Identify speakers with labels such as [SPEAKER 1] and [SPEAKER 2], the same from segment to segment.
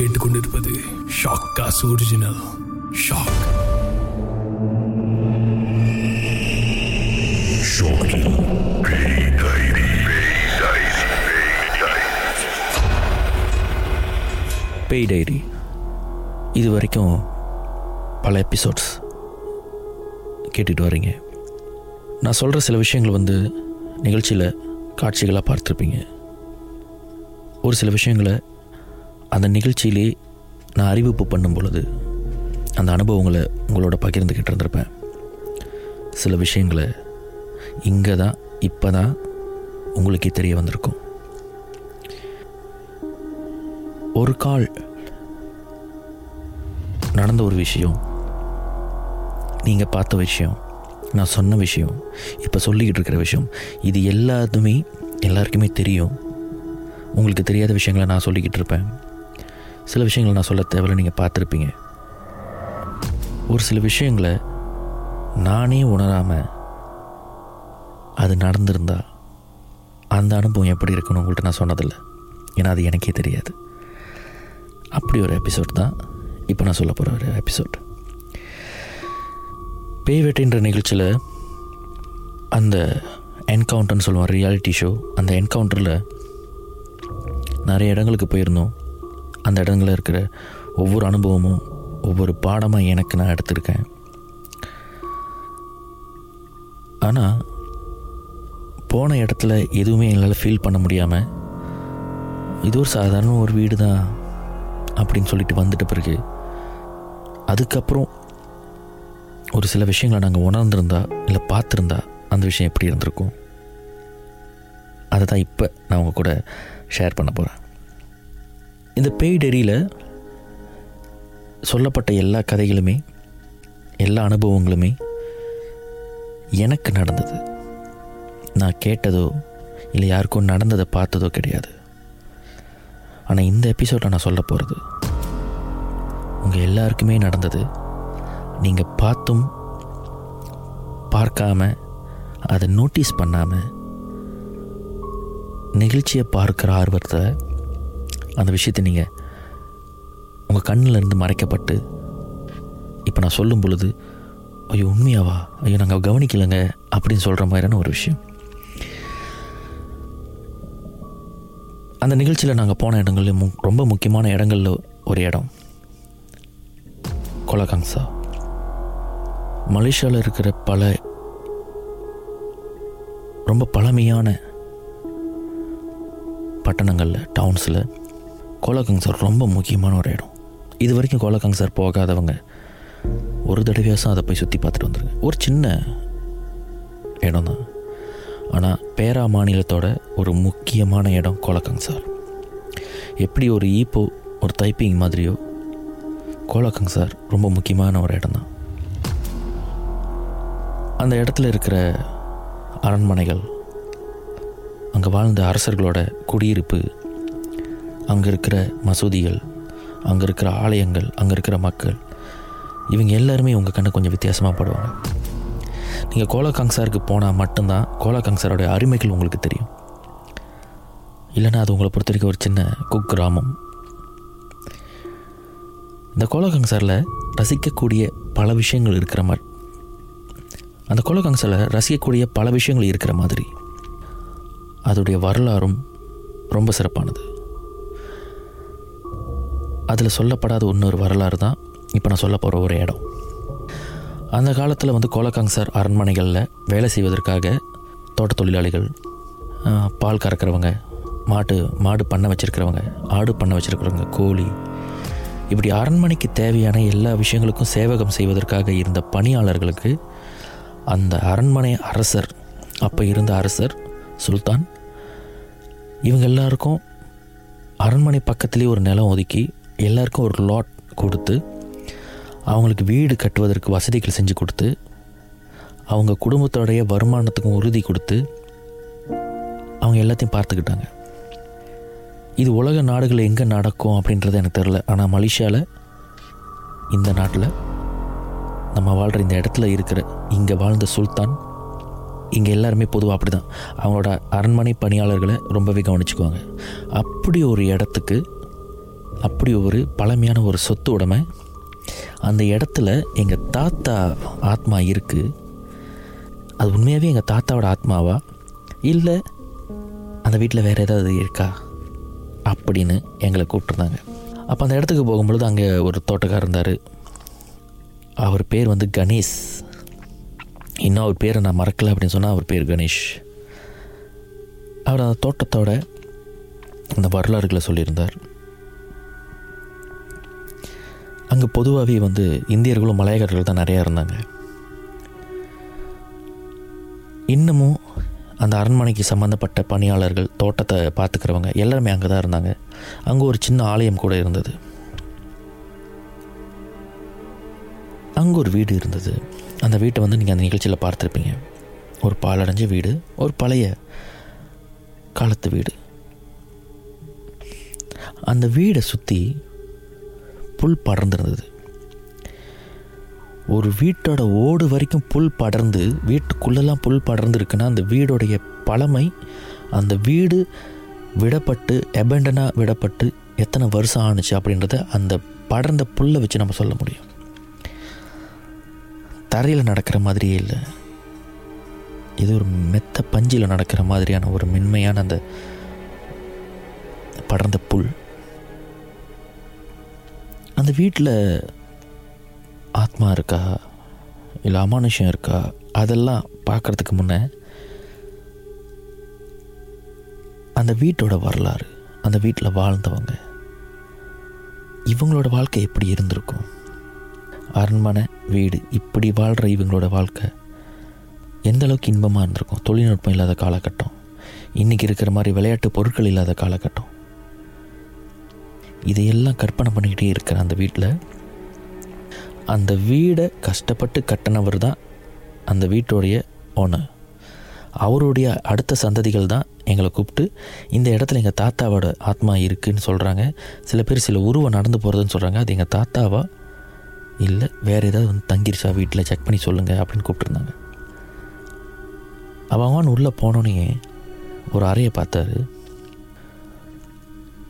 [SPEAKER 1] கேட்டுக்கொண்டிருப்பது shock cast original shock
[SPEAKER 2] பேய் diary இது வரைக்கும் பல எபிசோட்ஸ் கேட்டுட்டு வரீங்க. நான் சொல்கிற சில விஷயங்கள் வந்து நிகழ்ச்சியில் காட்சிகளாக பார்த்துருப்பீங்க. ஒரு சில விஷயங்களை அந்த நிகழ்ச்சியிலே நான் அறிவிப்பு பண்ணும் பொழுது அந்த அனுபவங்களை உங்களோட பகிர்ந்துக்கிட்டு இருந்திருப்பேன். சில விஷயங்களை இங்கே தான் இப்போ தான் உங்களுக்கே தெரிய வந்திருக்கும். ஒரு கால் நடந்த ஒரு விஷயம் நீங்கள் பார்த்த விஷயம் நான் சொன்ன விஷயம் இப்போ சொல்லிக்கிட்டு இருக்கிற விஷயம் இது எல்லாத்துமே எல்லாருக்குமே தெரியும். உங்களுக்கு தெரியாத விஷயங்களை நான் சொல்லிக்கிட்டு இருப்பேன். சில விஷயங்கள் நான் சொல்ல தேவையில்ல நீங்கள் பார்த்துருப்பீங்க. ஒரு சில விஷயங்களை நானே உணராமல் அது நடந்திருந்தா அந்த அனுபவம் எப்படி இருக்குன்னு உங்கள்கிட்ட நான் சொன்னதில்லை. ஏன்னா அது எனக்கே தெரியாது. அப்படி ஒரு எபிசோட் தான் இப்போ நான் சொல்ல போகிற ஒரு எபிசோட் பேய் வேட்டைன்ற நிகழ்ச்சியில் அந்த என்கவுண்டர்னு சொல்லுவோம் ரியாலிட்டி ஷோ அந்த என்கவுண்டரில் நிறைய இடங்களுக்கு போயிருந்தோம். அந்த இடங்களில் இருக்கிற ஒவ்வொரு அனுபவமும் ஒவ்வொரு பாடமாக எனக்கு நான் எடுத்திருக்கேன். ஆனால் போன இடத்துல எதுவுமே என்னால் ஃபீல் பண்ண முடியாமல் இது ஒரு சாதாரண ஒரு வீடு தான் அப்படின்னு சொல்லிட்டு வந்துட்ட பிறகு அதுக்கப்புறம் ஒரு சில விஷயங்களை நாங்கள் உணர்ந்திருந்தா இல்லை பார்த்துருந்தா அந்த விஷயம் எப்படி இருந்திருக்கும்? அதை தான் இப்போ நான் உங்கள் கூட ஷேர் பண்ண போகிறேன் இந்த பேய் டெரியில் சொல்லப்பட்ட எல்லா கதைகளுமே எல்லா அனுபவங்களுமே எனக்கு நடந்தது. நான் கேட்டதோ இல்லை யாருக்கும் நடந்ததை பார்த்ததோ கிடையாது. ஆனால் இந்த எபிசோடை நான் சொல்ல போகிறது உங்கள் எல்லாருக்குமே நடந்தது. நீங்கள் பார்த்தும் பார்க்காம அதை நோட்டீஸ் பண்ணாமல் நிகழ்ச்சியை பார்க்குற ஆர்வத்தை அந்த விஷயத்தை நீங்கள் உங்கள் கண்ணில் இருந்து மறைக்கப்பட்டு இப்போ நான் சொல்லும் பொழுது ஐயோ உண்மையாவா? ஐயோ நாங்கள் கவனிக்கலைங்க அப்படின்னு சொல்கிற மாதிரியான ஒரு விஷயம். அந்த நிகழ்ச்சியில் நாங்கள் போன இடங்களில் மு ரொம்ப முக்கியமான இடங்களில் ஒரு இடம். கொலகாங்ஸா மலேசியாவில் இருக்கிற பல ரொம்ப பழமையான பட்டணங்களில் டவுன்ஸில் கோலகங்சார் ரொம்ப முக்கியமான ஒரு இடம். இது வரைக்கும் கோலகங்சார் போகாதவங்க ஒரு தடவையாசம் அதை போய் சுற்றி பார்த்துட்டு வந்துருங்க. ஒரு சின்ன இடம் தான் ஆனால் பேரா மாநிலத்தோட ஒரு முக்கியமான இடம் கோலகங்சார் எப்படி ஒரு ஈப்போ ஒரு தைப்பிங் மாதிரியோ கோலகங்சார் ரொம்ப முக்கியமான ஒரு இடம் தான் அந்த இடத்துல இருக்கிற அரண்மனைகள் அங்கே வாழ்ந்த அரசர்களோட குடியிருப்பு அங்கே இருக்கிற மசூதிகள் அங்கே இருக்கிற ஆலயங்கள் அங்கே இருக்கிற மக்கள் இவங்க எல்லாருமே உங்கள் கண்ணு கொஞ்சம் வித்தியாசமாக படுவாங்க. நீங்கள் கோலகாங்சாருக்கு போனால் மட்டும்தான் கோலகாங்சாரோடைய அருமைகள் உங்களுக்கு தெரியும். இல்லைன்னா அது உங்களை பொறுத்த வரைக்கும் ஒரு சின்ன குக் கிராமம் இந்த கோலகங்சாரில் ரசிக்கக்கூடிய பல விஷயங்கள் இருக்கிற மாதிரி அந்த கோலகங்சாரில் ரசிக்கக்கூடிய பல விஷயங்கள் இருக்கிற மாதிரி அதோடைய வரலாறும் ரொம்ப சிறப்பானது. அதில் சொல்லப்படாத இன்னொரு வரலாறு தான் இப்போ நான் சொல்ல போகிற ஒரு இடம். அந்த காலத்தில் வந்து கோலகாங்சார் அரண்மனைகளில் வேலை செய்வதற்காக தோட்ட தொழிலாளிகள் பால் கறக்கிறவங்க மாட்டு மாடு பண்ண வச்சுருக்கிறவங்க ஆடு பண்ண வச்சுருக்கிறவங்க கோழி இப்படி அரண்மனைக்கு தேவையான எல்லா விஷயங்களுக்கும் சேவகம் செய்வதற்காக இருந்த பணியாளர்களுக்கு அந்த அரண்மனை அரசர் அப்போ இருந்த அரசர் சுல்தான் இவங்க எல்லாருக்கும் அரண்மனை பக்கத்துலேயே ஒரு நிலம் ஒதுக்கி எல்லாருக்கும் ஒரு லாட் கொடுத்து அவங்களுக்கு வீடு கட்டுவதற்கு வசதிகள் செஞ்சு கொடுத்து அவங்க குடும்பத்தோடைய வருமானத்துக்கும் உறுதி கொடுத்து அவங்க எல்லாத்தையும் பார்த்துக்கிட்டாங்க. இது உலக நாடுகள் எங்கே நடக்கும் அப்படின்றது எனக்கு தெரில ஆனால் மலேசியாவில் இந்த நாட்டில் நம்ம வாழ்கிற இந்த இடத்துல இருக்கிற இங்கே வாழ்ந்த சுல்தான் இங்கே எல்லாருமே பொதுவாக அப்படி தான் அவங்களோட அரண்மனை பணியாளர்களை ரொம்பவே கவனிச்சுக்குவாங்க. அப்படி ஒரு இடத்துக்கு அப்படி ஒரு பழமையான ஒரு சொத்து உடைமை. அந்த இடத்துல எங்கள் தாத்தா ஆத்மா இருக்குது அது உண்மையாகவே எங்கள் தாத்தாவோட ஆத்மாவா? இல்லை அந்த வீட்டில் வேறு ஏதாவது இருக்கா? அப்படின்னு எங்களை கூப்பிட்ருந்தாங்க அப்போ அந்த இடத்துக்கு போகும்பொழுது அங்கே ஒரு தோட்டக்காரர் இருந்தார். அவர் பேர் வந்து கணேஷ். இன்னும் அவர் பேரை நான் மறக்கலை அப்படின்னு சொன்னால் அவர் பேர் கணேஷ். அவர் அந்த தோட்டத்தோட அந்த வரலாறுகளை சொல்லியிருந்தார். அங்கே பொதுவாகவே வந்து இந்தியர்களும் மலையகர்கள் தான் நிறையா இருந்தாங்க. இன்னமும் அந்த அரண்மனைக்கு சம்மந்தப்பட்ட பணியாளர்கள் தோட்டத்தை பார்த்துக்கிறவங்க எல்லாருமே அங்கே தான் இருந்தாங்க. அங்கே ஒரு சின்ன ஆலயம் கூட இருந்தது. அங்கே ஒரு வீடு இருந்தது. அந்த வீட்டை வந்து நீங்கள் அந்த நிகழ்ச்சியில் பார்த்துருப்பீங்க. ஒரு பாலடைஞ்ச வீடு ஒரு பழைய காலத்து வீடு. அந்த வீடை சுற்றி புல் படர்ந்திருந்தது. ஒரு வீட்டோட ஓடு வரைக்கும் புல் படர்ந்து வீட்டுக்குள்ளெல்லாம் புல் படர்ந்து இருக்குன்னா அந்த வீடுடைய பழமை அந்த வீடு விடப்பட்டு எபண்டனாக விடப்பட்டு எத்தனை வருஷம் ஆணுச்சு அப்படின்றத அந்த படர்ந்த புல்லை வச்சு நம்ம சொல்ல முடியும். தரையில் நடக்கிற மாதிரியே இல்லை. இது ஒரு மெத்த பஞ்சில் நடக்கிற மாதிரியான ஒரு மென்மையான அந்த படர்ந்த புல். அந்த வீட்டில் ஆத்மா இருக்கா? இல்லை அமானுஷம் இருக்கா? அதெல்லாம் பார்க்குறதுக்கு முன்னே அந்த வீட்டோட வரலாறு அந்த வீட்டில் வாழ்ந்தவங்க இவங்களோட வாழ்க்கை எப்படி இருந்திருக்கும்? அரண்மனை வீடு இப்படி வாழ்கிற இவங்களோட வாழ்க்கை எந்த அளவுக்கு இன்பமாக இருந்திருக்கும்? தொழில்நுட்பம் இல்லாத காலகட்டம் இன்றைக்கி இருக்கிற மாதிரி விளையாட்டு பொருட்கள் இல்லாத காலகட்டம் இதையெல்லாம் கற்பனை பண்ணிக்கிட்டே இருக்கிற அந்த வீட்டில் அந்த வீடை கஷ்டப்பட்டு கட்டினவர் தான் அந்த வீட்டோடைய ஓனர் அவருடைய அடுத்த சந்ததிகள் தான் எங்களை கூப்பிட்டு இந்த இடத்துல எங்கள் தாத்தாவோட ஆத்மா இருக்குதுன்னு சொல்கிறாங்க சில பேர் சில உருவம் நடந்து போகிறதுன்னு சொல்கிறாங்க அது எங்கள் தாத்தாவா? இல்லை வேறு ஏதாவது வந்து தங்கிருச்சா? வீட்டில் செக் பண்ணி சொல்லுங்கள் அப்படின்னு கூப்பிட்டுருந்தாங்க. அவன் உள்ளே போனோன்னே ஒரு அறையை பார்த்தாரு.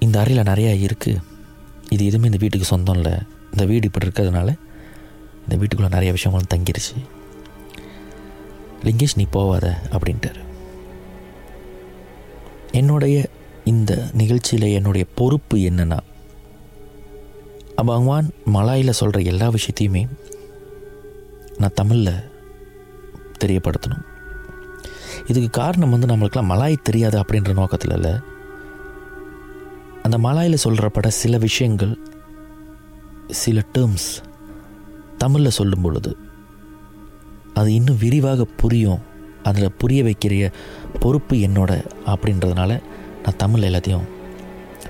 [SPEAKER 2] இந்த அறையில் நிறையா இருக்குது இது எதுவுமே இந்த வீட்டுக்கு சொந்தம் இல்லை. இந்த வீடு இப்படி இருக்கிறதுனால இந்த வீட்டுக்குள்ளே நிறைய விஷயங்களும் தங்கிருச்சு. லிங்கேஷ் நீ போவாத அப்படின்ட்டார். என்னுடைய இந்த நிகழ்ச்சியில் என்னுடைய பொறுப்பு என்னென்னா பகவான் மலாயில் சொல்கிற எல்லா விஷயத்தையுமே நான் தமிழில் தெரியப்படுத்தணும். இதுக்கு காரணம் வந்து நம்மளுக்கெல்லாம் மலாய் தெரியாது அப்படின்ற நோக்கத்தில் இல்லை. அந்த மலாயில் சொல்கிறப்பட சில விஷயங்கள் சில டேர்ம்ஸ் தமிழில் சொல்லும் பொழுது அது இன்னும் விரிவாக புரியும். அதில் புரிய வைக்கிற பொறுப்பு என்னோட அப்படின்றதுனால நான் தமிழ் எல்லாத்தையும்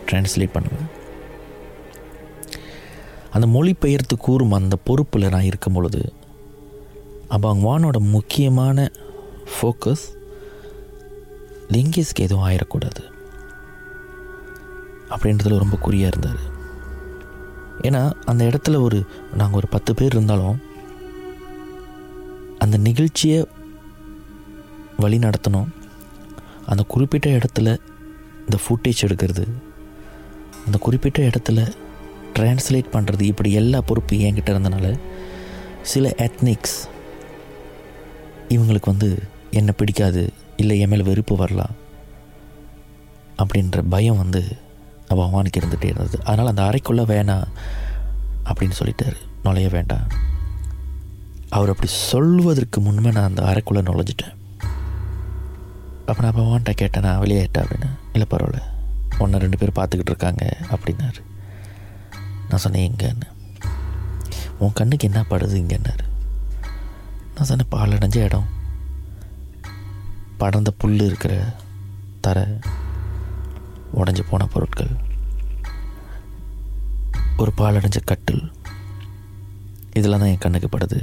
[SPEAKER 2] ட்ரான்ஸ்லேட் பண்ணுவேன். அந்த மொழிபெயர்த்து கூறும் அந்த பொறுப்பில் நான் இருக்கும் பொழுது அப்போ அவங்க வானோட முக்கியமான ஃபோக்கஸ் லிங்கிஸ்க்கு எதுவும் ஆயிடக்கூடாது அப்படின்றதுல ரொம்ப குறியாக இருந்தார். ஏன்னா அந்த இடத்துல ஒரு நாங்கள் ஒரு பத்து பேர் இருந்தாலும் அந்த நிகழ்ச்சியை வழி நடத்தணும். அந்த குறிப்பிட்ட இடத்துல இந்த ஃபுட்டேஜ் எடுக்கிறது அந்த குறிப்பிட்ட இடத்துல டிரான்ஸ்லேட் பண்ணுறது இப்படி எல்லா பொறுப்பு என்கிட்ட இருந்தனால சில எத்னிக்ஸ் இவங்களுக்கு வந்து என்னை பிடிக்காது இல்லை என் மேலே வெறுப்பு வரலாம் அப்படின்ற பயம் வந்து அவள் அவனுக்கு இருந்துகிட்டே இருந்தது. அதனால் அந்த அறைக்குள்ளே வேணாம் அப்படின்னு சொல்லிட்டாரு. நுழைய வேண்டாம். அவர் அப்படி சொல்வதற்கு முன்பே நான் அந்த அறைக்குள்ளே நுழைஞ்சிட்டேன். அப்போ நான் பகவான்கிட்ட கேட்டேன் நான் வெளியேட்டேன் அப்படின்னு. இல்லை பரவாயில்ல. ஒன்று ரெண்டு பேர் பார்த்துக்கிட்டு இருக்காங்க அப்படின்னாரு. நான் சொன்னேன் எங்கன்னு? உன் கண்ணுக்கு என்ன படுது? இங்கேன்னாரு. நான் சொன்னேன் பாலடைஞ்ச இடம். படர்ந்த புல் இருக்கிற தரை. உடஞ்சி போன பொருட்கள். ஒரு பாலடைஞ்ச கட்டில். இதெல்லாம் தான் என் கண்ணுக்கு படுது.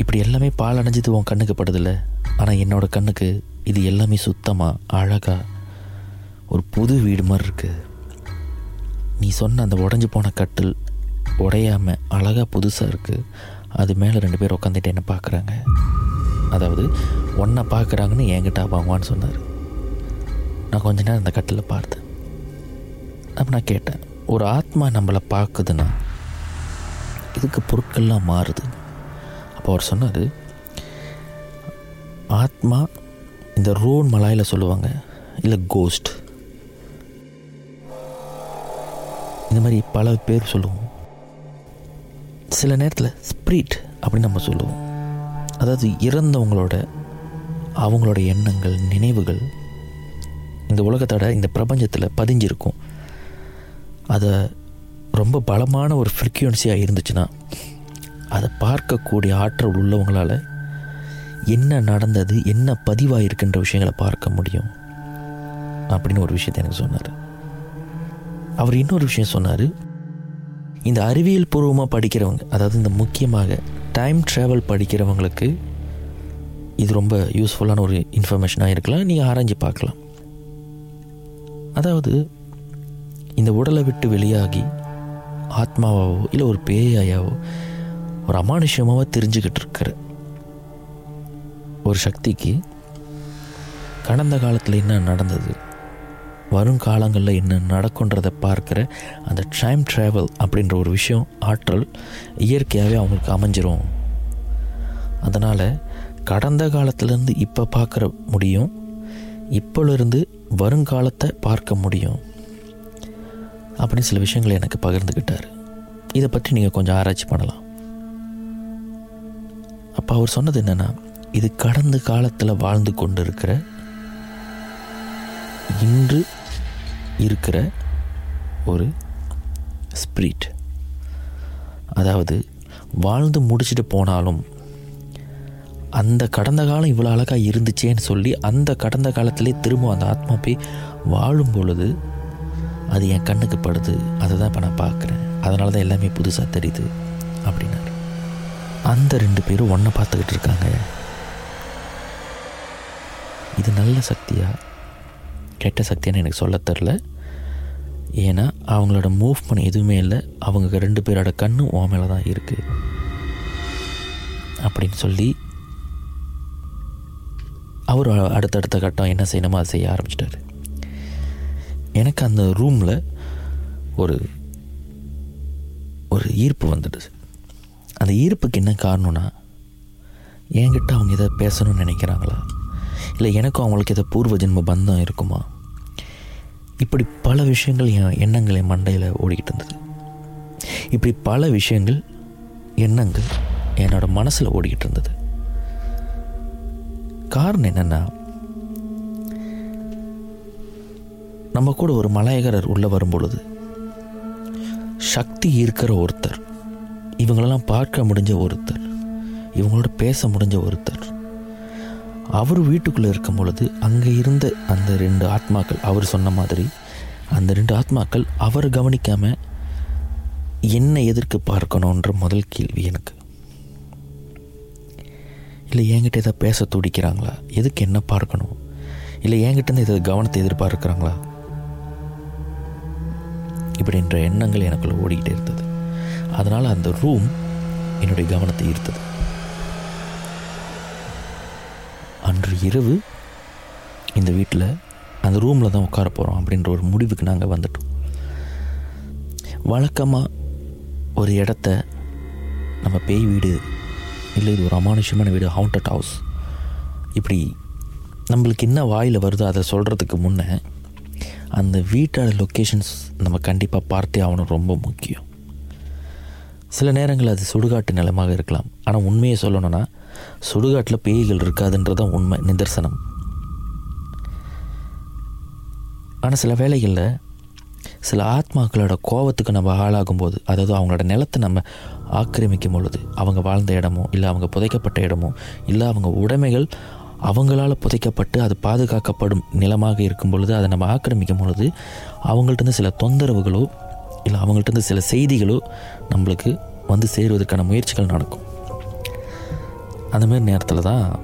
[SPEAKER 2] இப்படி எல்லாமே பால் அடைஞ்சது உன் கண்ணுக்கு படுதில்ல? ஆனால் என்னோட கண்ணுக்கு இது எல்லாமே சுத்தமாக அழகாக ஒரு புது வீடு மாதிரி இருக்குது நீ சொன்ன அந்த உடஞ்சி போன கட்டில் உடையாமல் அழகாக புதுசாக இருக்குது அது மேலே ரெண்டு பேர் உட்காந்துட்டு என்ன பார்க்குறாங்க அதாவது ஒன்றை பார்க்குறாங்கன்னு என்கிட்ட வாங்குவான்னு சொன்னார். நான் கொஞ்ச நேரம் அந்த கட்டில் பார்த்தேன். அப்போ நான் கேட்டேன் ஒரு ஆத்மா நம்மளை பார்க்குதுன்னா இதுக்கு பொருட்கள்லாம் மாறுது. அப்போ அவர் சொன்னார் ஆத்மா இந்த ரோன் மலாயில் சொல்லுவாங்க இல்லை கோஸ்ட் இந்த மாதிரி பல பேர் சொல்லுவோம். சில நேரத்தில் ஸ்பிரிட் அப்படின்னு நம்ம சொல்லுவோம். அதாவது இறந்தவங்களோட அவங்களோட எண்ணங்கள் நினைவுகள் இந்த உலகத்தோட இந்த பிரபஞ்சத்தில் பதிஞ்சிருக்கும். அதை ரொம்ப பலமான ஒரு ஃப்ரீக்குவன்சியாக இருந்துச்சுன்னா அதை பார்க்கக்கூடிய ஆற்றல் உள்ளவங்களால் என்ன நடந்தது என்ன பதிவாக இருக்கின்ற விஷயங்களை பார்க்க முடியும். அப்படின்னு ஒரு விஷயத்தை எனக்கு சொன்னார். அவர் இன்னொரு விஷயம் சொன்னார். இந்த அறிவியல் பூர்வமாக படிக்கிறவங்க அதாவது இந்த முக்கியமாக டைம் ட்ராவல் படிக்கிறவங்களுக்கு இது ரொம்ப யூஸ்ஃபுல்லான ஒரு இன்ஃபர்மேஷனாக இருக்கலாம். நீங்கள் ஆராய்ஞ்சு பார்க்கலாம். அதாவது இந்த உடலை விட்டு வெளியாகி ஆத்மாவாவோ இல்லை ஒரு பேயாயாவோ ஒரு அமானுஷ்யமாவோ தெரிஞ்சுக்கிட்டு இருக்கிற ஒரு சக்திக்கு கடந்த காலத்தில் என்ன நடந்தது வருங்காலங்களில் என்ன நடக்குன்றதை பார்க்குற அந்த டைம் ட்ராவல் அப்படின்ற ஒரு விஷயம் ஆற்றல் இயற்கையாகவே அவங்களுக்கு அமைஞ்சிரும். அதனால் கடந்த காலத்துலேருந்து இப்போ பார்க்குற முடியும். இப்பொழுது வருங்காலத்தை பார்க்க முடியும். அப்படின்னு சில விஷயங்களை எனக்கு பகிர்ந்துக்கிட்டார் இதை பற்றி நீங்கள் கொஞ்சம் ஆராய்ச்சி பண்ணலாம். அப்போ அவர் சொன்னது என்னென்னா இது கடந்த காலத்தில் வாழ்ந்து கொண்டு இருக்கிற இன்று இருக்கிற ஒரு ஸ்பிரிட் அதாவது வாழ்ந்து முடிச்சுட்டு போனாலும் அந்த கடந்த காலம் இவ்வளோ அழகாக இருந்துச்சேன்னு சொல்லி அந்த கடந்த காலத்திலே திரும்ப அந்த ஆத்மா போய் வாழும் பொழுது அது என் கண்ணுக்கு படுது. அதை தான் இப்போ நான் பார்க்குறேன். அதனால தான் எல்லாமே புதுசாக தெரியுது அப்படின்னாரு. அந்த ரெண்டு பேரும் ஒன்றை பார்த்துக்கிட்டு இருக்காங்க. இது நல்ல சக்தியா? கெட்ட சக்தியான்னு எனக்கு சொல்ல தெரில ஏன்னா அவங்களோட மூவ்மெண்ட் எதுவுமே இல்லை. அவங்க ரெண்டு பேரோட கண்ணும் ஓமையில் மேலே தான் இருக்குது அப்படின்னு சொல்லி அவர் அடுத்தடுத்த கட்டம் என்ன செய்யணுமோ அதை செய்ய ஆரம்பிச்சிட்டாரு. எனக்கு அந்த ரூமில் ஒரு ஒரு ஈர்ப்பு வந்துடுது அந்த ஈர்ப்புக்கு என்ன காரணம்னா என்கிட்ட அவங்க எதை பேசணும்னு நினைக்கிறாங்களா? இல்லை எனக்கும் அவங்களுக்கு எதை பூர்வ ஜென்ம பந்தம் இருக்குமா? இப்படி பல விஷயங்கள் என் எண்ணங்கள் என் மண்டையில் ஓடிக்கிட்டு இருந்தது. இப்படி பல விஷயங்கள் எண்ணங்கள் என்னோடய மனசில் ஓடிக்கிட்டு இருந்தது. காரணம் என்னென்னா நம்ம கூட ஒரு மலையகரர் உள்ளே வரும் பொழுது சக்தி இருக்கிற ஒருத்தர் இவங்களெல்லாம் பார்க்க முடிஞ்ச ஒருத்தர் இவங்களோட பேச முடிஞ்ச ஒருத்தர் அவர் வீட்டுக்குள்ளே இருக்கும் பொழுது அங்கே இருந்த அந்த ரெண்டு ஆத்மாக்கள் அவர் சொன்ன மாதிரி அந்த ரெண்டு ஆத்மாக்கள் அவர் கவனிக்காமல் என்ன எதிர்க்கு பார்க்கணுன்ற முதல் கேள்வி எனக்கு. இல்லை என்கிட்ட எதை பேச துடிக்கிறாங்களா? எதுக்கு என்ன பார்க்கணும்? இல்லை என்கிட்ட இதை கவனத்தை எதிர்பார்க்குறாங்களா? இப்படின்ற எண்ணங்கள் எனக்குள்ளே ஓடிக்கிட்டே இருந்தது. அதனால் அந்த ரூம் என்னுடைய கவனத்தை ஈர்த்தது. அன்று இரவு இந்த வீட்டில் அந்த ரூமில் தான் உட்கார போகிறோம் அப்படின்ற ஒரு முடிவுக்கு நாங்கள் வந்துட்டோம். வழக்கமாக ஒரு இடத்த நம்ம பேய் வீடு இல்லை இது ஒரு அமானுஷமான வீடு ஹவுண்டட் ஹவுஸ் இப்படி நம்மளுக்கு என்ன வாயில் வருதோ அதை சொல்கிறதுக்கு முன்னே அந்த வீட்டோட லொக்கேஷன்ஸ் நம்ம கண்டிப்பாக பார்த்தே ஆகணும் ரொம்ப முக்கியம். சில நேரங்கள் அது சுடுகாட்டு நிலமாக இருக்கலாம். ஆனால் உண்மையை சொல்லணும்னா சுடுகாட்டில் பேய்கள் இருக்காதுன்றதான் உண்மை நிதர்சனம். ஆனால் சில வேளைகளில் சில ஆத்மாக்களோட கோபத்துக்கு நம்ம ஆளாகும்போது அதாவது அவங்களோட நிலத்தை நம்ம ஆக்கிரமிக்கும் பொழுது அவங்க வாழ்ந்த இடமோ இல்லை அவங்க புதைக்கப்பட்ட இடமோ இல்லை அவங்க உடைமைகள் அவங்களால் புதைக்கப்பட்டு அது பாதுகாக்கப்படும் நிலமாக இருக்கும் பொழுது அதை நம்ம ஆக்கிரமிக்கும் பொழுது அவங்கள்ட்ட சில தொந்தரவுகளோ இல்லை அவங்கள்ட்ட சில செய்திகளோ நம்மளுக்கு வந்து சேருவதற்கான முயற்சிகள் நடக்கும். அந்தமாரி நேரத்தில் தான்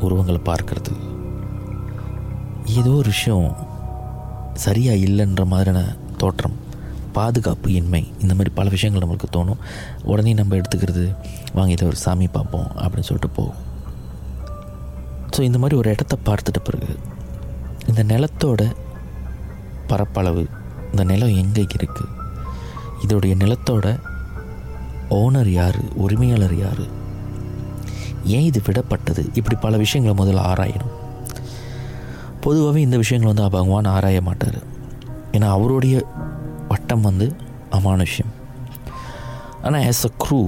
[SPEAKER 2] உருவங்களை பார்க்கறது. ஏதோ ஒரு விஷயம் சரியாக இல்லைன்ற மாதிரியான தோற்றம் பாதுகாப்பு இன்மை இந்த மாதிரி பல விஷயங்கள் நம்மளுக்கு தோணும். உடனே நம்ம எடுத்துக்கிறது வாங்க இதை ஒரு சாமி பார்ப்போம் அப்படின்னு சொல்லிட்டு போகும். ஸோ இந்த மாதிரி ஒரு இடத்த பார்த்துட்ட பிறகு இந்த நிலத்தோட பரப்பளவு இந்த நிலம் எங்கே இருக்குது இதோடைய நிலத்தோட ஓனர் யார் உரிமையாளர் யார்? ஏன் இது விடப்பட்டது? இப்படி பல விஷயங்களை முதல்ல ஆராயணும். பொதுவாகவே இந்த விஷயங்கள் வந்து பகவான் ஆராய மாட்டார். ஏன்னா அவருடைய வட்டம் வந்து அமானுஷ்யம். ஆனால் as a crew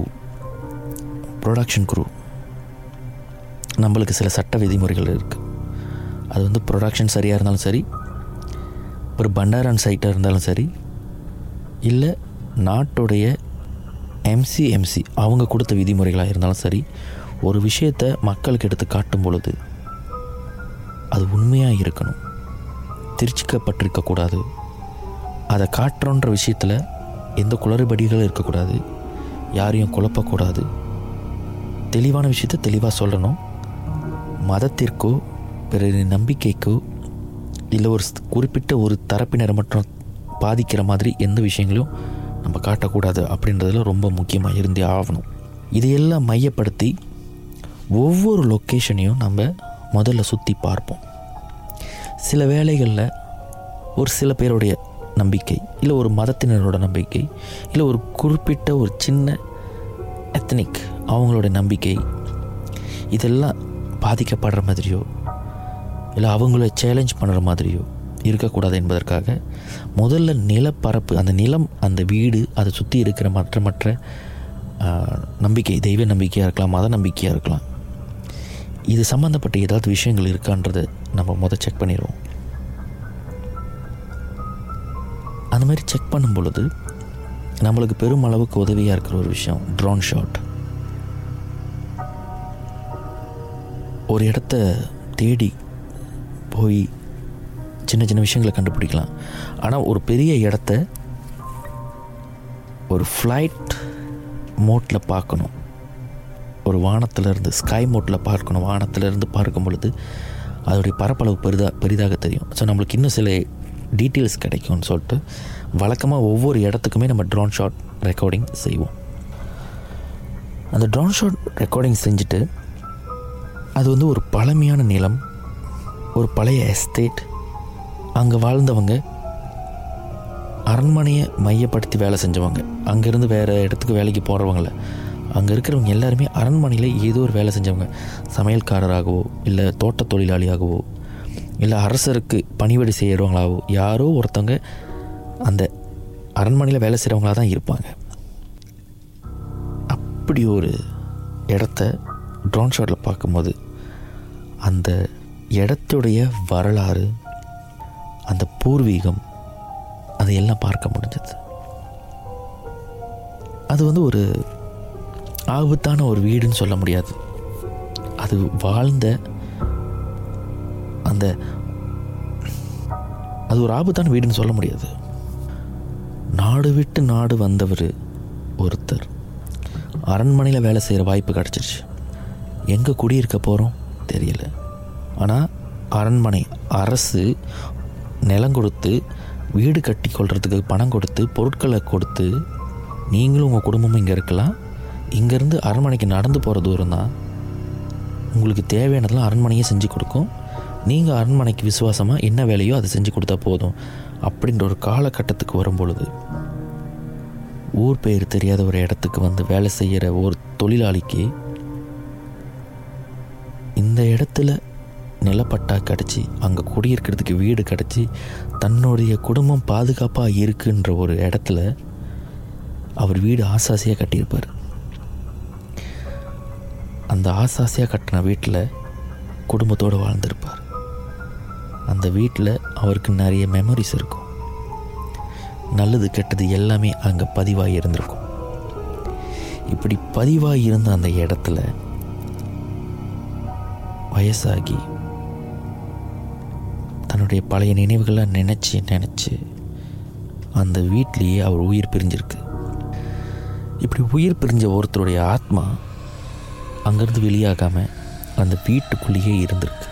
[SPEAKER 2] production crew நம்மளுக்கு சில சட்ட விதிமுறைகள் இருக்குது அது வந்து ப்ரொடக்ஷன் சரியாக இருந்தாலும் சரி ஒரு பண்டாரன் சைட்டாக இருந்தாலும் சரி இல்லை நாட்டுடைய எம்சிஎம்சி அவங்க கொடுத்த விதிமுறைகளாக இருந்தாலும் சரி ஒரு விஷயத்தை மக்களுக்கு எடுத்து காட்டும் பொழுது அது உண்மையாக இருக்கணும். திருச்சிக்கப்பட்டிருக்கக்கூடாது அதை காட்டுறோன்ற விஷயத்தில் எந்த குளறுபடிகளும் இருக்கக்கூடாது யாரையும் குழப்பக்கூடாது தெளிவான விஷயத்த தெளிவாக சொல்லணும். மதத்திற்கோ பிறரின் நம்பிக்கைக்கோ இல்லை ஒரு ஸ்- குறிப்பிட்ட ஒரு தரப்பினரை மட்டும் பாதிக்கிற மாதிரி எந்த விஷயங்களையும் நம்ம காட்டக்கூடாது அப்படின்றதுல ரொம்ப முக்கியமாக இருந்தே ஆகணும். இதையெல்லாம் மையப்படுத்தி ஒவ்வொரு லொக்கேஷனையும் நம்ம முதல்ல சுற்றி பார்ப்போம். சில வேளைகளில் ஒரு சில பேருடைய நம்பிக்கை இல்லை ஒரு மதத்தினரோட நம்பிக்கை இல்லை ஒரு குறிப்பிட்ட ஒரு சின்ன எத்தனிக் அவங்களோட நம்பிக்கை இதெல்லாம் பாதிக்கப்படுற மாதிரியோ இல்லை அவங்கள சேலஞ்ச் பண்ணுற மாதிரியோ இருக்கக்கூடாது என்பதற்காக முதல்ல நிலப்பரப்பு அந்த நிலம் அந்த வீடு அதை சுற்றி இருக்கிற மற்ற மற்ற நம்பிக்கை தெய்வ நம்பிக்கையாக இருக்கலாம் மத நம்பிக்கையாக இருக்கலாம் இது சம்மந்தப்பட்ட ஏதாவது விஷயங்கள் இருக்கான்றது நம்ம மொதல் செக் பண்ணிடுவோம். அந்த மாதிரி செக் பண்ணும் பொழுது நம்மளுக்கு பெரும் அளவுக்கு உதவியாக இருக்கிற ஒரு விஷயம் ட்ரோன் ஷாட் ஒரு இடத்த தேடி போய் சின்ன சின்ன விஷயங்களை கண்டுபிடிக்கலாம். ஆனால் ஒரு பெரிய இடத்த ஒரு ஃப்ளைட் மோட்டில் பார்க்கணும். ஒரு வானத்திலிருந்து ஸ்கை மோட்டில் பார்க்கணும். வானத்திலிருந்து பார்க்கும் பொழுது அதோடைய பரப்பளவு பெரிதாக பெரிதாக தெரியும். ஸோ நம்மளுக்கு இன்னும் சில டீட்டெயில்ஸ் கிடைக்கும்னு சொல்லிட்டு வழக்கமாக ஒவ்வொரு இடத்துக்குமே நம்ம ட்ரோன் ஷாட் ரெக்கார்டிங் செய்வோம். அந்த ட்ரோன் ஷாட் ரெக்கார்டிங் செஞ்சுட்டு அது வந்து ஒரு பழமையான நிலம் ஒரு பழைய எஸ்டேட் அங்கே வாழ்ந்தவங்க அரண்மனையை மையப்படுத்தி வேலை செஞ்சவங்க. அங்கேருந்து வேறு இடத்துக்கு வேலைக்கு போகிறவங்கள அங்கே இருக்கிறவங்க எல்லாருமே அரண்மனையில் ஏதோ ஒரு வேலை செஞ்சவங்க. சமையல்காரராகவோ இல்லை தோட்ட தொழிலாளியாகவோ இல்லை அரசருக்கு பணிவடை செய்கிறவங்களாகவோ யாரோ ஒருத்தவங்க அந்த அரண்மனையில் வேலை செய்கிறவங்களா தான் இருப்பாங்க. அப்படி ஒரு இடத்த ட்ரோன் ஷாட்டில் பார்க்கும்போது அந்த இடத்துடைய வரலாறு அந்த பூர்வீகம் அதையெல்லாம் பார்க்க முடிஞ்சது. அது வந்து ஒரு ஆபத்தான ஒரு வீடுன்னு சொல்ல முடியாது. அது வாழ்ந்த அந்த அது ஒரு ஆபத்தான வீடுன்னு சொல்ல முடியாது. நாடு விட்டு நாடு வந்தவர் ஒருத்தர். அரண்மனையில் வேலை செய்கிற வாய்ப்பு கிடச்சிருச்சு. எங்கே குடியிருக்க போகிறோம் தெரியல. ஆனால் அரண்மனை அரசு நிலம் கொடுத்து வீடு கட்டி கொள்றதுக்கு பணம் கொடுத்து பொருட்களை கொடுத்து நீங்களும் உங்கள் குடும்பமும் இங்கே இருக்கலாம். இங்கேருந்து அரண்மனைக்கு நடந்து போகிற தூரம் தான் உங்களுக்கு தேவையானதெல்லாம் அரண்மனையே செஞ்சு கொடுக்கும். நீங்கள் அரண்மனைக்கு விசுவாசமாக என்ன வேலையோ அதை செஞ்சு கொடுத்தா போதும். அப்படின்ற ஒரு காலகட்டத்துக்கு வரும் பொழுது ஊர் பெயர் தெரியாத ஒரு இடத்துக்கு வந்து வேலை செய்கிற ஒரு தொழிலாளிக்கு இந்த இடத்துல நிலப்பட்டா கிடச்சி அங்கே குடியிருக்கிறதுக்கு வீடு கிடச்சி தன்னுடைய குடும்பம் பாதுகாப்பாக இருக்குன்ற ஒரு இடத்துல அவர் வீடு ஆசாசியாக கட்டியிருப்பார். அந்த ஆசாசியாக கட்டின வீட்டில் குடும்பத்தோடு வாழ்ந்திருப்பார். அந்த வீட்டில் அவருக்கு நிறைய மெமரிஸ் இருக்கும். நல்லது கெட்டது எல்லாமே அங்கே பதிவாகி இருந்திருக்கும். இப்படி பதிவாகி இருந்த அந்த இடத்துல வயசாகி தன்னுடைய பழைய நினைவுகளை நினச்சி நினச்சி அந்த வீட்லேயே அவர் உயிர் பிரிஞ்சிருக்கு. இப்படி உயிர் பிரிஞ்ச ஒருத்தருடைய ஆத்மா அங்கேருந்து வெளியாகாமல் அந்த வீட்டுக்குள்ளேயே இருந்திருக்கு.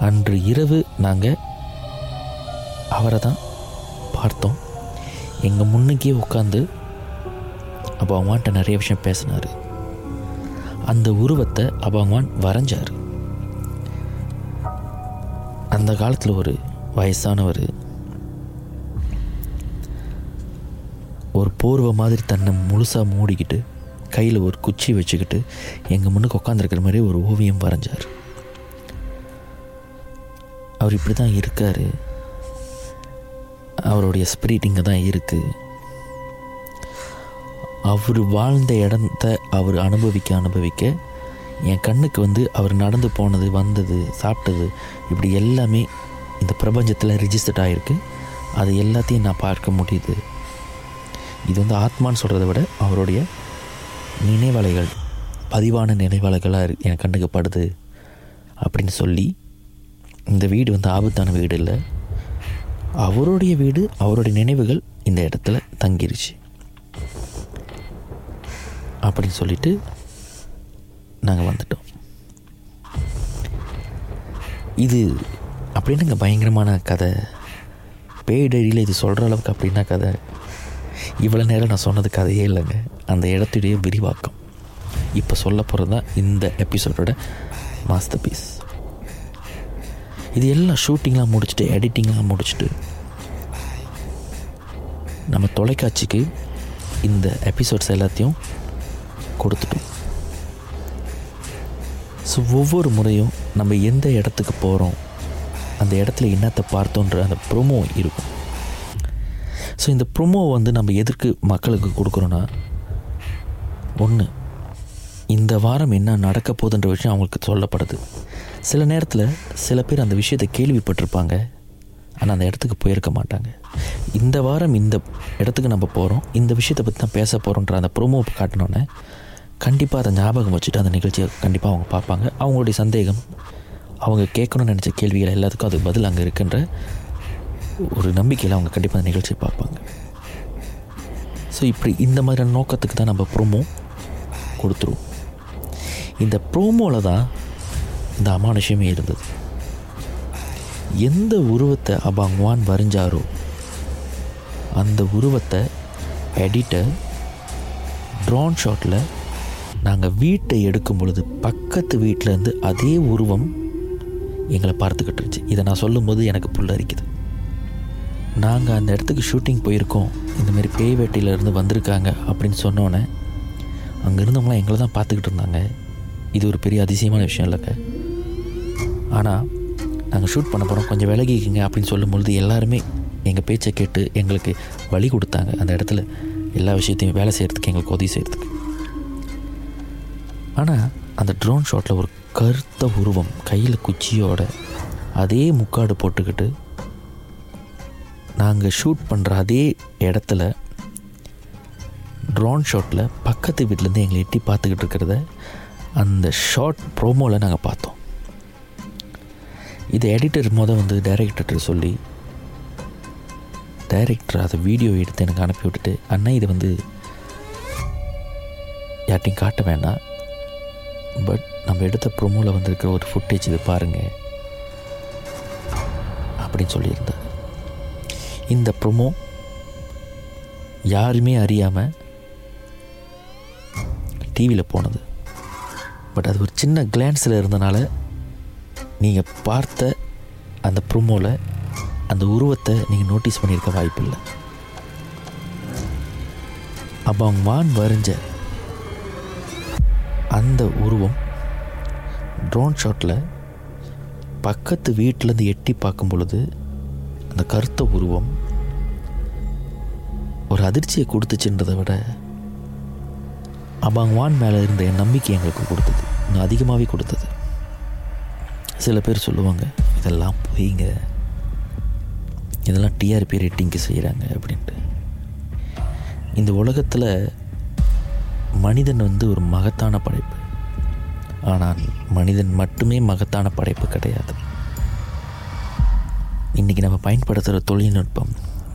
[SPEAKER 2] அன்று இரவு நாங்கள் அவரை தான் பார்த்தோம். எங்கள் முன்னுக்கே உட்காந்து அபாங்வான்ட்ட நிறைய விஷயம் பேசினார். அந்த உருவத்தை அபாங்வான் வரைஞ்சார். அந்த காலத்தில் ஒரு வயசானவர் ஒரு போர்வை மாதிரி தன்னை முழுசாக மூடிக்கிட்டு கையில் ஒரு குச்சி வச்சுக்கிட்டு எங்கள் முன்னுக்கு உட்காந்துருக்கிற மாதிரி ஒரு ஓவியம் வரைஞ்சார். அவர் இப்படி தான் இருக்கார். அவருடைய ஸ்பிரிட் இங்கே தான் இருக்குது அவர் வாழ்ந்த இடத்த அவர் அனுபவிக்க அனுபவிக்க என் கண்ணுக்கு வந்து அவர் நடந்து போனது வந்தது சாப்பிட்டது இப்படி எல்லாமே இந்த பிரபஞ்சத்தில் ரிஜிஸ்டர்ட் ஆகிருக்கு அது எல்லாத்தையும் நான் பார்க்க முடியுது. இது வந்து ஆத்மான்னு சொல்கிறத விட அவருடைய நினைவலைகள் பதிவான நினைவலைகளாக இரு- என் கண்ணுக்கு படுது அப்படின்னு சொல்லி இந்த வீடு வந்து ஆபத்தான வீடு இல்லை. அவருடைய வீடு அவருடைய நினைவுகள் இந்த இடத்துல தங்கிருச்சு. அப்படின்னு சொல்லிட்டு நாங்கள் வந்துட்டோம். இது அப்படின்னுங்க பயங்கரமான கதை? பேய்டரியில் இது சொல்கிற அளவுக்கு அப்படின்னா கதை? இவ்வளோ நேரம் நான் சொன்னது கதையே இல்லைங்க. அந்த இடத்துடைய விரிவாக்கம். இப்போ சொல்ல போகிறது தான் இந்த எபிசோடோட மாஸ்டர் பீஸ் இது எல்லாம் ஷூட்டிங்லாம் முடிச்சுட்டு எடிட்டிங்லாம் முடிச்சுட்டு நம்ம தொலைக்காட்சிக்கு இந்த எபிசோட்ஸ் எல்லாத்தையும் கொடுத்துட்டோம். ஸோ ஒவ்வொரு முறையும் நம்ம எந்த இடத்துக்கு போகிறோம் அந்த இடத்துல என்னத்தை பார்த்தோன்ற அந்த ப்ரொமோ இருக்கும். ஸோ இந்த ப்ரொமோவை வந்து நம்ம எதற்கு மக்களுக்கு கொடுக்குறோன்னா ஒன்று இந்த வாரம் என்ன நடக்க போகுதுன்ற விஷயம் அவங்களுக்கு சொல்லப்படுது. சில நேரத்தில் சில பேர் அந்த விஷயத்தை கேள்விப்பட்டிருப்பாங்க ஆனால் அந்த இடத்துக்கு போயிருக்க மாட்டாங்க. இந்த வாரம் இந்த இடத்துக்கு நம்ம போகிறோம் இந்த விஷயத்தை பற்றி தான் பேச போகிறோன்ற அந்த ப்ரோமோ காட்டினோன்னே கண்டிப்பாக அதை ஞாபகம் வச்சுட்டு அந்த நிகழ்ச்சியை கண்டிப்பாக அவங்க பார்ப்பாங்க. அவங்களுடைய சந்தேகம் அவங்க கேட்கணும்னு நினச்ச கேள்விகள் எல்லாத்துக்கும் அது பதில் அங்கே இருக்குன்ற ஒரு நம்பிக்கையில் அவங்க கண்டிப்பாக அந்த நிகழ்ச்சியை பார்ப்பாங்க. ஸோ இப்படி இந்த மாதிரியான நோக்கத்துக்கு தான் நம்ம ப்ரோமோ கொடுத்துருவோம். இந்த ப்ரோமோவில் தான் இந்த அமானுஷமே இருந்தது. எந்த உருவத்தை அபாங்வான் வரைஞ்சாரோ அந்த உருவத்தை எடிட்டர் ட்ரோன் ஷாட்டில் நாங்கள் வீட்டை எடுக்கும் பொழுது பக்கத்து வீட்டிலேருந்து அதே உருவம் எங்களை பார்த்துக்கிட்டு இருந்துச்சு. இதை நான் சொல்லும்போது எனக்கு புல்லரிக்குது. நாங்கள் அந்த இடத்துக்கு ஷூட்டிங் போயிருக்கோம். இந்தமாரி பேய் வேட்டையிலேருந்து வந்திருக்காங்க அப்படின்னு சொன்னோன்னே அங்கே இருந்தவங்களாம் எங்களை தான் பார்த்துக்கிட்டு இருந்தாங்க. இது ஒரு பெரிய அதிசயமான விஷயம் இல்லைங்க ஆனால் நாங்கள் ஷூட் பண்ண போகிறோம் கொஞ்சம் விலகிக்கிங்க அப்படின்னு சொல்லும்பொழுது எல்லாருமே எங்கள் பேச்சை கேட்டு எங்களுக்கு வழி கொடுத்தாங்க. அந்த இடத்துல எல்லா விஷயத்தையும் வேலை செய்கிறதுக்கு எங்களுக்கு உதவி செய்கிறதுக்கு ஆனால் அந்த ட்ரோன் ஷாட்டில் ஒரு கருத்த உருவம் கையில் குச்சியோட அதே முக்காடு போட்டுக்கிட்டு நாங்கள் ஷூட் பண்ணுற அதே இடத்துல ட்ரோன் ஷாட்டில் பக்கத்து வீட்டிலேருந்து எங்களை எட்டி பார்த்துக்கிட்டு இருக்கிறத அந்த ஷார்ட் ப்ரோமோவில் நாங்கள் பார்த்தோம். இதை எடிட்டர் மொதல் வந்து டைரக்டர்கிட்ட சொல்லி டைரக்டர் அதை வீடியோ எடுத்து எனக்கு அனுப்பி விட்டுட்டு அண்ணா இது வந்து யார்ட்டையும் காட்ட வேண்டாம் பட் நம்ம எடுத்த ப்ரோமோவில் வந்திருக்கிற ஒரு ஃபுட்டேஜ் இது பாருங்கள் அப்படின்னு சொல்லியிருந்தேன் இந்த ப்ரொமோ யாருமே அறியாமல் டிவியில் போனது. பட் அது ஒரு சின்ன கிளான்ஸில் இருந்தனால நீங்கள் பார்த்த அந்த ப்ரோமோவில் அந்த உருவத்தை நீங்கள் நோட்டீஸ் பண்ணியிருக்க வாய்ப்பில்லை. அப்போ அவங்க மான் வரைஞ்ச அந்த உருவம் ட்ரோன் ஷாட்டில் பக்கத்து வீட்டிலேருந்து எட்டி பார்க்கும் பொழுது அந்த கருத்த உருவம் ஒரு அதிர்ச்சியை கொடுத்துச்சுன்றதை விட அபாங்வான் மேலே இருந்த என் நம்பிக்கை எங்களுக்கு கொடுத்தது. இன்னும் அதிகமாகவே கொடுத்தது. சில பேர் சொல்லுவாங்க இதெல்லாம் பொய்ங்க. இதெல்லாம் டிஆர்பி ரேட்டிங்க்கு செய்கிறாங்க அப்படின்ட்டு. இந்த உலகத்தில் மனிதன் வந்து ஒரு மகத்தான படைப்பு. ஆனால் மனிதன் மட்டுமே மகத்தான படைப்பு கிடையாது. இன்றைக்கி நம்ம பயன்படுத்துகிற தொழில்நுட்பம்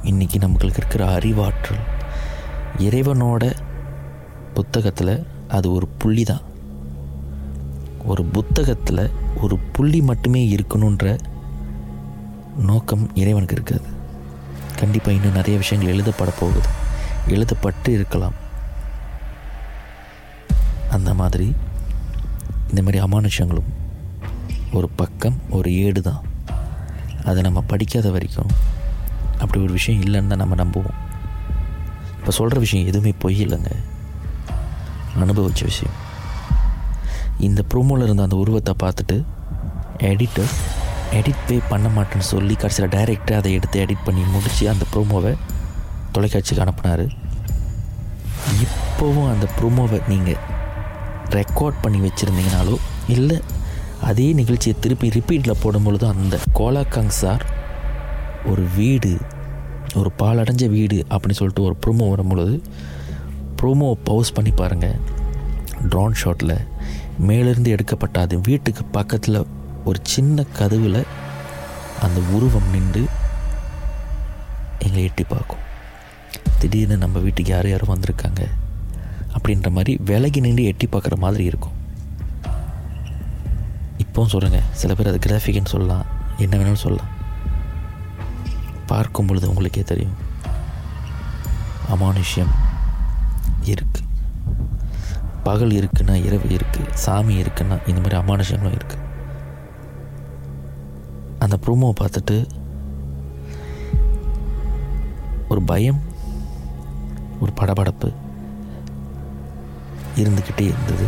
[SPEAKER 2] இன்றைக்கி நம்மளுக்கு இருக்கிற அறிவாற்றல் இறைவனோட புத்தகத்தில் அது ஒரு புள்ளி தான். ஒரு புத்தகத்தில் ஒரு புள்ளி மட்டுமே இருக்கணுன்ற நோக்கம் இறைவனுக்கு இருக்காது கண்டிப்பாக இன்னும் நிறைய விஷயங்கள் எழுதப்பட போகுது. எழுதப்பட்டு இருக்கலாம். அந்த மாதிரி இந்த மாதிரி அமானுஷங்களும் ஒரு பக்கம் ஒரு ஏடு தான் அதை நம்ம படிக்காத வரைக்கும் அப்படி ஒரு விஷயம் இல்லைன்னு தான் நம்ம நம்புவோம். இப்போ சொல்கிற விஷயம் எதுவுமே பொய் இல்லைங்க. அனுபவித்த விஷயம். இந்த ப்ரோமோவில் இருந்த அந்த உருவத்தை பார்த்துட்டு எடிட்டர் எடிட் பே பண்ண மாட்டேன்னு சொல்லி கடைசியில் டைரக்டர் அதை எடுத்து எடிட் பண்ணி முடித்து அந்த ப்ரோமோவை தொலைக்காட்சிக்கு அனுப்புனார். இப்போவும் அந்த ப்ரோமோவை நீங்கள் ரெக்கார்ட் பண்ணி வச்சுருந்தீங்கனாலோ இல்லை அதே நிகழ்ச்சியை திருப்பி ரிப்பீட்டில் போடும்பொழுது அந்த கோலாக்காங் சார் ஒரு வீடு ஒரு பாலடைஞ்ச வீடு அப்படின்னு சொல்லிட்டு ஒரு ப்ரோமோ வரும்பொழுது ப்ரோமோ பவுஸ் பண்ணி பாருங்கள் ட்ரோன் ஷாட்டில் மேலேருந்து எடுக்கப்பட்ட அது வீட்டுக்கு பக்கத்தில் ஒரு சின்ன கதவில் அந்த உருவம் நின்று எங்களை எட்டி பார்க்கும். திடீர்னு நம்ம வீட்டுக்கு யார் யாரும் வந்திருக்காங்க அப்படின்ற மாதிரி விலகி நின்று எட்டி பார்க்குற மாதிரி இருக்கும். இப்போவும் சொல்லுங்கள் சில பேர் அது கிராஃபிக்னு சொல்லலாம். என்ன வேணாலும் சொல்லலாம். பார்க்கும் பொழுது உங்களுக்கே தெரியும். அமானுஷ்யம் இருக்குது பகல் இருக்குன்னா இரவு இருக்குது சாமி இருக்குன்னா இந்த மாதிரி அமானுஷங்களும் இருக்குது அந்த ப்ரோமோவை பார்த்துட்டு ஒரு பயம் ஒரு படபடப்பு இருந்துக்கிட்டே இருந்தது.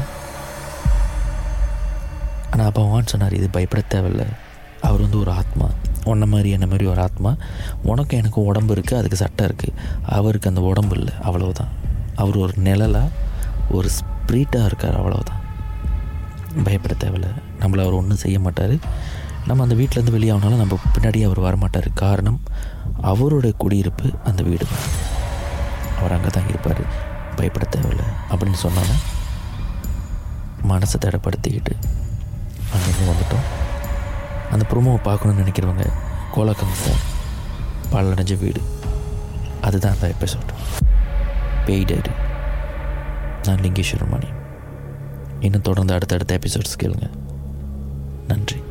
[SPEAKER 2] ஆனால் அப்போ வான் சொன்னார் இது பயப்பட தேவையில்லை. அவர் வந்து ஒரு ஆத்மா. உன்ன மாதிரி என்ன மாதிரி ஒரு ஆத்மா. உனக்கும் எனக்கும் உடம்பு இருக்குது அதுக்கு சட்டை இருக்குது அவருக்கு அந்த உடம்பு இல்லை. அவ்வளவுதான். அவர் ஒரு நிழலாக ஒரு ஸ்ப்ரீட்டாக இருக்கார். அவ்வளவுதான். பயப்பட தேவையில்ல. நம்மளை அவர் ஒன்றும் செய்ய மாட்டார். நம்ம அந்த வீட்டிலேருந்து வெளியாகனாலும் நம்ம பின்னாடி அவர் வரமாட்டார் காரணம் அவருடைய குடியிருப்பு அந்த வீடு அவர் அங்கே தான் இருப்பார். பயப்பட தேவையில்லை. அப்படின்னு சொன்னோன்னா மனசை தடப்படுத்திக்கிட்டு அங்கேருந்து வந்துட்டோம். அந்த ப்ரோமோவை பார்க்கணுன்னு நினைக்கிறவங்க கோலாக்கம் சார் பாலடைஞ்ச வீடு. அதுதான் அந்த எபிசோட் பெய்டடு நான் லிங்கேஸ்வரமணி இன்னும் தொடர்ந்து அடுத்தடுத்த எபிசோட்ஸ் கேளுங்க. நன்றி.